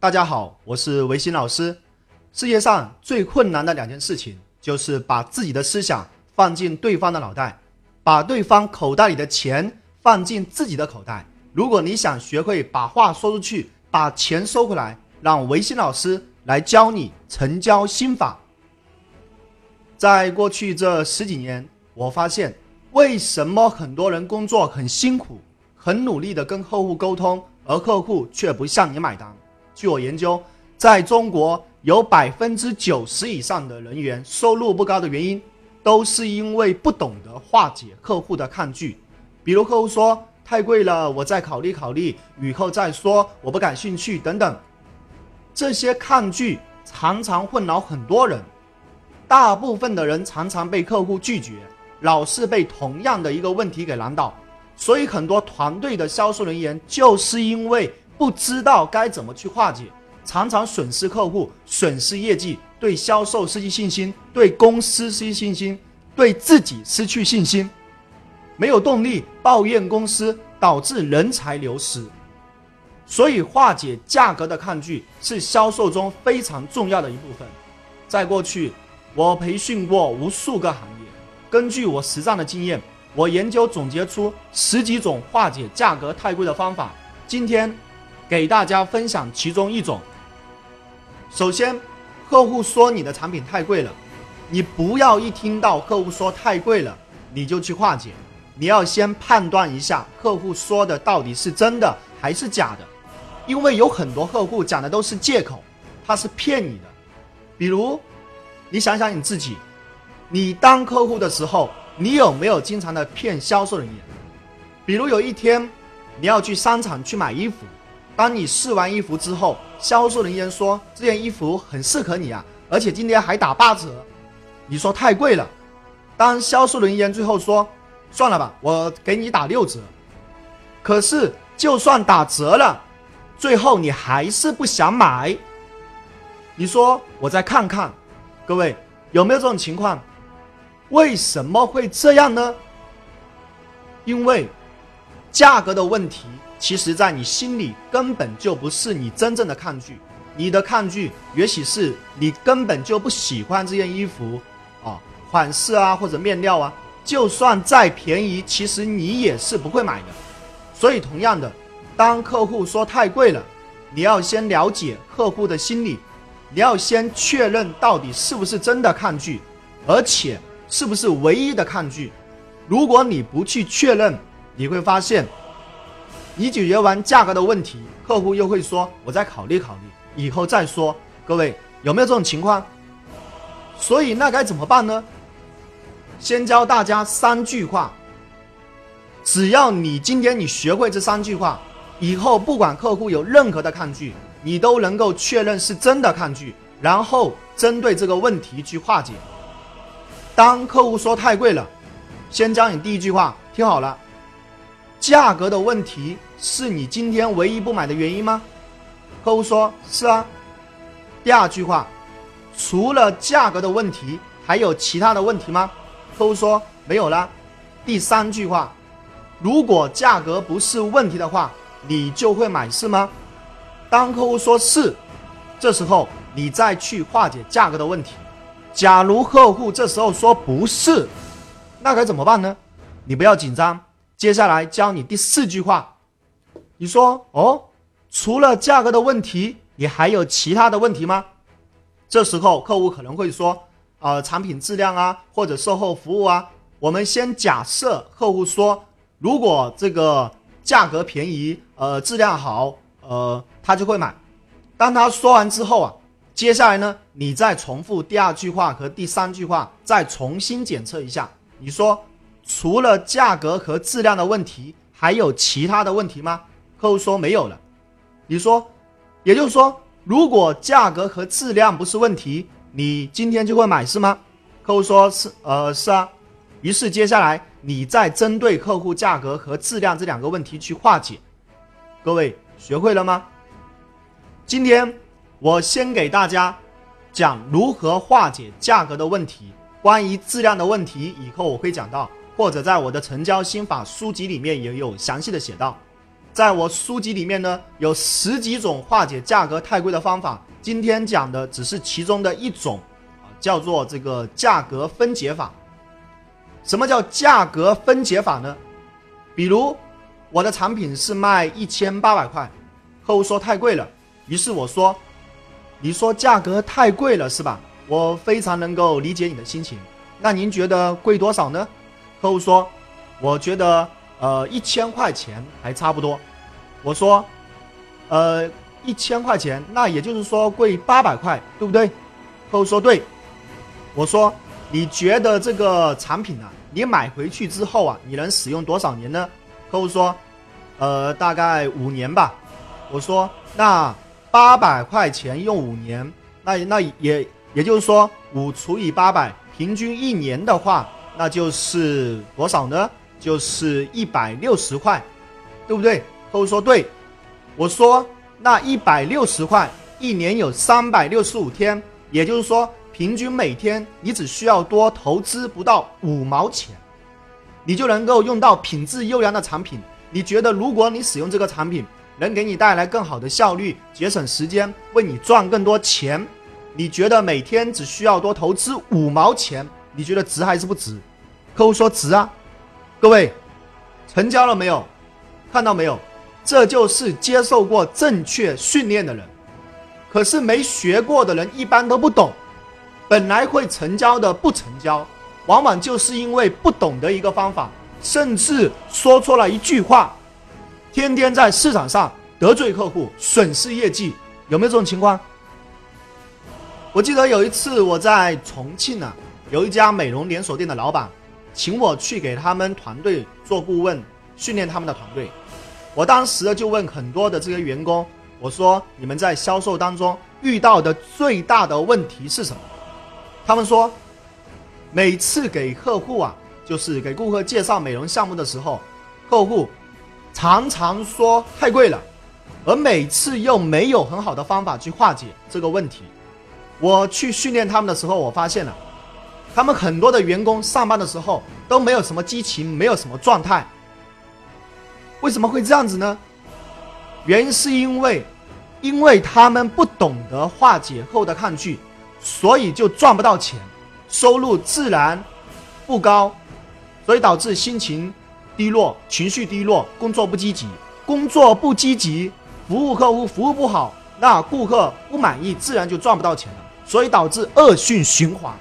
大家好，我是维新老师。世界上最困难的两件事情，就是把自己的思想放进对方的脑袋，把对方口袋里的钱放进自己的口袋。如果你想学会把话说出去，把钱收回来，让维新老师来教你成交心法。在过去这十几年，我发现为什么很多人工作很辛苦，很努力的跟客户沟通，而客户却不向你买单。据我研究，在中国有百分之九十以上的人员收入不高的原因，都是因为不懂得化解客户的抗拒。比如客户说太贵了，我再考虑考虑，以后再说，我不感兴趣等等。这些抗拒常常困扰很多人。大部分的人常常被客户拒绝，老是被同样的一个问题给难倒，所以很多团队的销售人员就是因为不知道该怎么去化解，常常损失客户、损失业绩，对销售失去信心，对公司失去信心，对自己失去信心，没有动力，抱怨公司，导致人才流失。所以化解价格的抗拒是销售中非常重要的一部分。在过去。我培训过无数个行业，根据我实战的经验，我研究总结出十几种化解价格太贵的方法。今天给大家分享其中一种。首先，客户说你的产品太贵了，你不要一听到客户说太贵了你就去化解，你要先判断一下客户说的到底是真的还是假的，因为有很多客户讲的都是借口，他是骗你的，比如。你想想你自己，你当客户的时候，你有没有经常的骗销售人员？比如有一天，你要去商场去买衣服，当你试完衣服之后，销售人员说这件衣服很适合你啊，而且今天还打八折，你说太贵了。当销售人员最后说算了吧，我给你打六折。可是就算打折了，最后你还是不想买。你说我再看看。各位有没有这种情况？为什么会这样呢？因为价格的问题，其实在你心里根本就不是你真正的抗拒，你的抗拒也许是你根本就不喜欢这件衣服啊，款式啊或者面料啊，就算再便宜，其实你也是不会买的。所以同样的，当客户说太贵了，你要先了解客户的心理。你要先确认到底是不是真的抗拒，而且是不是唯一的抗拒。如果你不去确认，你会发现，你解决完价格的问题，客户又会说：“我再考虑考虑，以后再说。”各位有没有这种情况？所以那该怎么办呢？先教大家三句话，只要你今天你学会这三句话，以后不管客户有任何的抗拒。你都能够确认是真的抗拒，然后针对这个问题去化解。当客户说太贵了，先教你第一句话，听好了，价格的问题是你今天唯一不买的原因吗？客户说是啊。第二句话，除了价格的问题，还有其他的问题吗？客户说没有了。第三句话，如果价格不是问题的话，你就会买是吗？当客户说是，这时候你再去化解价格的问题。假如客户这时候说不是，那该怎么办呢？你不要紧张，接下来教你第四句话。你说哦，除了价格的问题，你还有其他的问题吗？这时候客户可能会说，呃，产品质量啊，或者售后服务啊。我们先假设客户说，如果这个价格便宜，呃，质量好。呃，他就会买。当他说完之后啊，接下来呢，你再重复第二句话和第三句话，再重新检测一下。你说，除了价格和质量的问题，还有其他的问题吗？客户说没有了。你说，也就是说，如果价格和质量不是问题，你今天就会买是吗？客户说是，呃，是啊。于是接下来你再针对客户价格和质量这两个问题去化解。各位。学会了吗？今天我先给大家讲如何化解价格的问题。关于质量的问题，以后我会讲到，或者在我的成交心法书籍里面也有详细的写到。在我书籍里面呢，有十几种化解价格太贵的方法。今天讲的只是其中的一种，啊，叫做这个价格分解法。什么叫价格分解法呢？比如我的产品是卖一千八百块，客户说太贵了，于是我说：“你说价格太贵了是吧？我非常能够理解你的心情。那您觉得贵多少呢？”客户说：“我觉得呃一千块钱还差不多。”我说：“呃一千块钱，那也就是说贵八百块，对不对？”客户说：“对。”我说：“你觉得这个产品啊？”你买回去之后啊，你能使用多少年呢？客户说，呃，大概五年吧。我说，那八百块钱用五年，那那也也就是说，五除以八百，平均一年的话，那就是多少呢？就是一百六十块，对不对？客户说对。我说，那一百六十块，一年有三百六十五天，也就是说。平均每天你只需要多投资不到五毛钱，你就能够用到品质优良的产品。你觉得如果你使用这个产品能给你带来更好的效率、节省时间、为你赚更多钱，你觉得每天只需要多投资五毛钱，你觉得值还是不值？客户说值啊。各位，成交了没有？看到没有？这就是接受过正确训练的人，可是没学过的人一般都不懂。本来会成交的不成交，往往就是因为不懂得一个方法，甚至说错了一句话，天天在市场上得罪客户，损失业绩，有没有这种情况？我记得有一次我在重庆呢，有一家美容连锁店的老板，请我去给他们团队做顾问，训练他们的团队。我当时就问很多的这些员工，我说你们在销售当中遇到的最大的问题是什么？他们说，每次给客户啊，就是给顾客介绍美容项目的时候，客户常常说太贵了，而每次又没有很好的方法去化解这个问题。我去训练他们的时候，我发现了，他们很多的员工上班的时候都没有什么激情，没有什么状态。为什么会这样子呢？原因是因为，因为他们不懂得化解后的抗拒。所以就赚不到钱，收入自然不高，所以导致心情低落、情绪低落、工作不积极。工作不积极，服务客户服务不好，那顾客不满意，自然就赚不到钱了。所以导致恶性循环。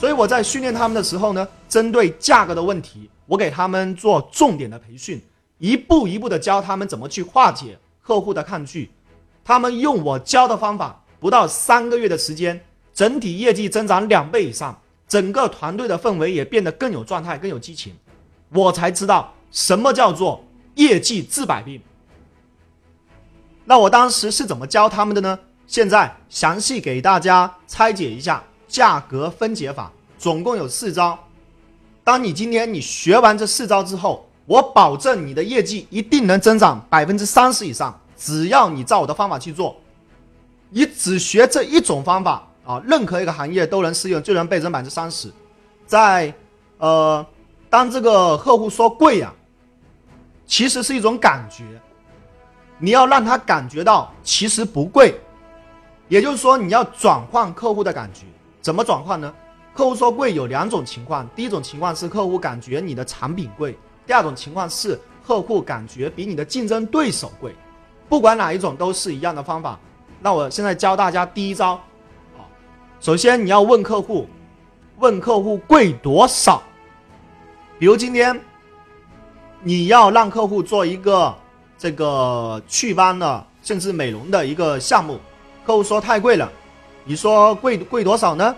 所以我在训练他们的时候呢，针对价格的问题，我给他们做重点的培训，一步一步的教他们怎么去化解客户的抗拒。他们用我教的方法。不到三个月的时间，整体业绩增长两倍以上，整个团队的氛围也变得更有状态、更有激情。我才知道什么叫做业绩治百病。那我当时是怎么教他们的呢？现在详细给大家拆解一下价格分解法，总共有四招。当你今天你学完这四招之后，我保证你的业绩一定能增长百分之三十以上，只要你照我的方法去做。你只学这一种方法啊，任何一个行业都能适用，就能倍增百分之三十。在呃，当这个客户说贵呀，其实是一种感觉，你要让他感觉到其实不贵，也就是说你要转换客户的感觉。怎么转换呢？客户说贵有两种情况，第一种情况是客户感觉你的产品贵，第二种情况是客户感觉比你的竞争对手贵。不管哪一种都是一样的方法。那我现在教大家第一招，啊，首先你要问客户，问客户贵多少。比如今天你要让客户做一个这个祛斑的，甚至美容的一个项目，客户说太贵了，你说贵贵多少呢？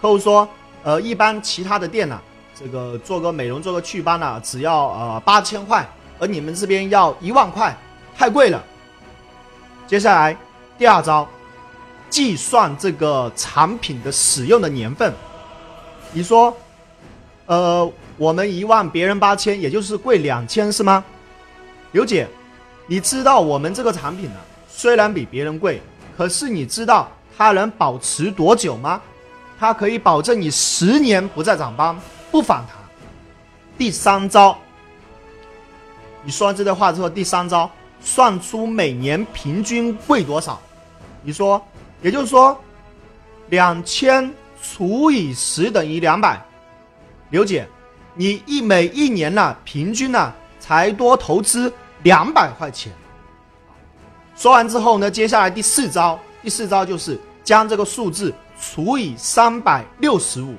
客户说，呃，一般其他的店呢，这个做个美容做个祛斑呢，只要呃八千块，而你们这边要一万块，太贵了。接下来。第二招，计算这个产品的使用的年份。你说，呃，我们一万，别人八千，也就是贵两千，是吗？刘姐，你知道我们这个产品呢，虽然比别人贵，可是你知道它能保持多久吗？它可以保证你十年不再长斑、不反弹。第三招，你说完这段话之后，第三招，算出每年平均贵多少？你说，也就是说，两千除以十等于两百。刘姐，你一每一年呢，平均呢，才多投资两百块钱。说完之后呢，接下来第四招，第四招就是将这个数字除以三百六十五。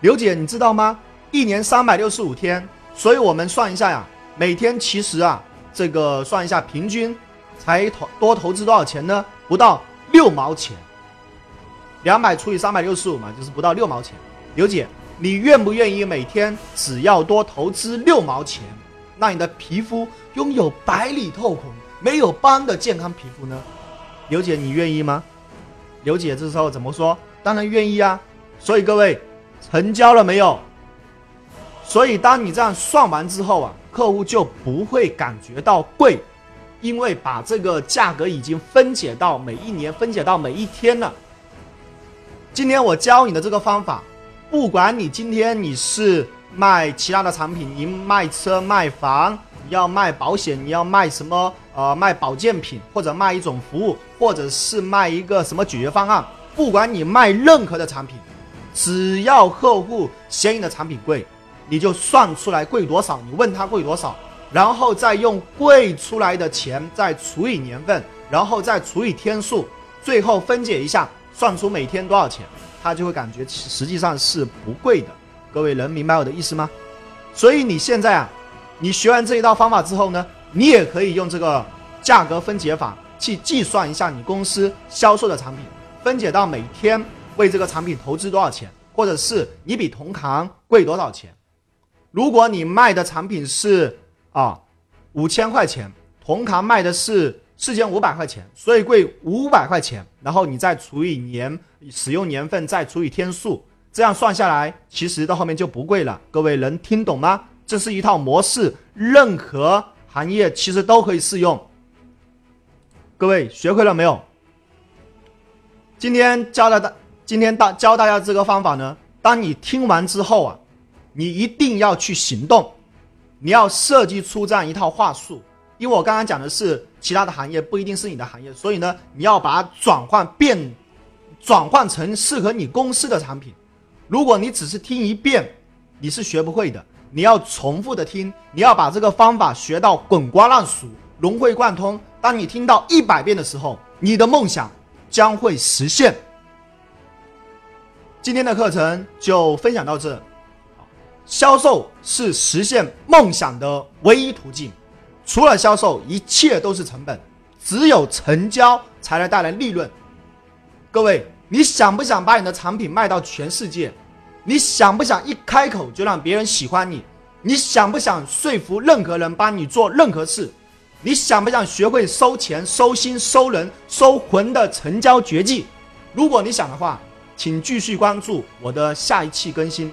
刘姐，你知道吗？一年三百六十五天，所以我们算一下呀，每天其实啊，这个算一下平均才投多投资多少钱呢？不到六毛钱。两百除以三百六十五嘛，就是不到六毛钱。刘姐，你愿不愿意每天只要多投资六毛钱？让你的皮肤拥有白里透红、没有斑的健康皮肤呢？刘姐，你愿意吗？刘姐这时候怎么说？当然愿意啊！所以各位，成交了没有？所以当你这样算完之后啊，客户就不会感觉到贵，因为把这个价格已经分解到每一年、分解到每一天了。今天我教你的这个方法，不管你今天你是。卖其他的产品，你卖车卖房，要卖保险，你要卖什么？呃，卖保健品，或者卖一种服务，或者是卖一个什么解决方案。不管你卖任何的产品，只要客户嫌你的产品贵，你就算出来贵多少，你问他贵多少，然后再用贵出来的钱再除以年份，然后再除以天数，最后分解一下，算出每天多少钱，他就会感觉实际上是不贵的。各位能明白我的意思吗？所以你现在啊，你学完这一套方法之后呢，你也可以用这个价格分解法去计算一下你公司销售的产品，分解到每天为这个产品投资多少钱，或者是你比同行贵多少钱。如果你卖的产品是啊五千块钱，同行卖的是四千五百块钱，所以贵五百块钱，然后你再除以年使用年份，再除以天数。这样算下来，其实到后面就不贵了。各位能听懂吗？这是一套模式，任何行业其实都可以适用。各位学会了没有？今天教了大，今天大教大家这个方法呢。当你听完之后啊，你一定要去行动，你要设计出这样一套话术。因为我刚刚讲的是其他的行业，不一定是你的行业，所以呢，你要把它转换变，转换成适合你公司的产品。如果你只是听一遍，你是学不会的。你要重复的听，你要把这个方法学到滚瓜烂熟、融会贯通。当你听到一百遍的时候，你的梦想将会实现。今天的课程就分享到这。销售是实现梦想的唯一途径，除了销售，一切都是成本。只有成交才能带来利润。各位。你想不想把你的产品卖到全世界？你想不想一开口就让别人喜欢你？你想不想说服任何人帮你做任何事？你想不想学会收钱、收心、收人、收魂的成交绝技？如果你想的话，请继续关注我的下一期更新。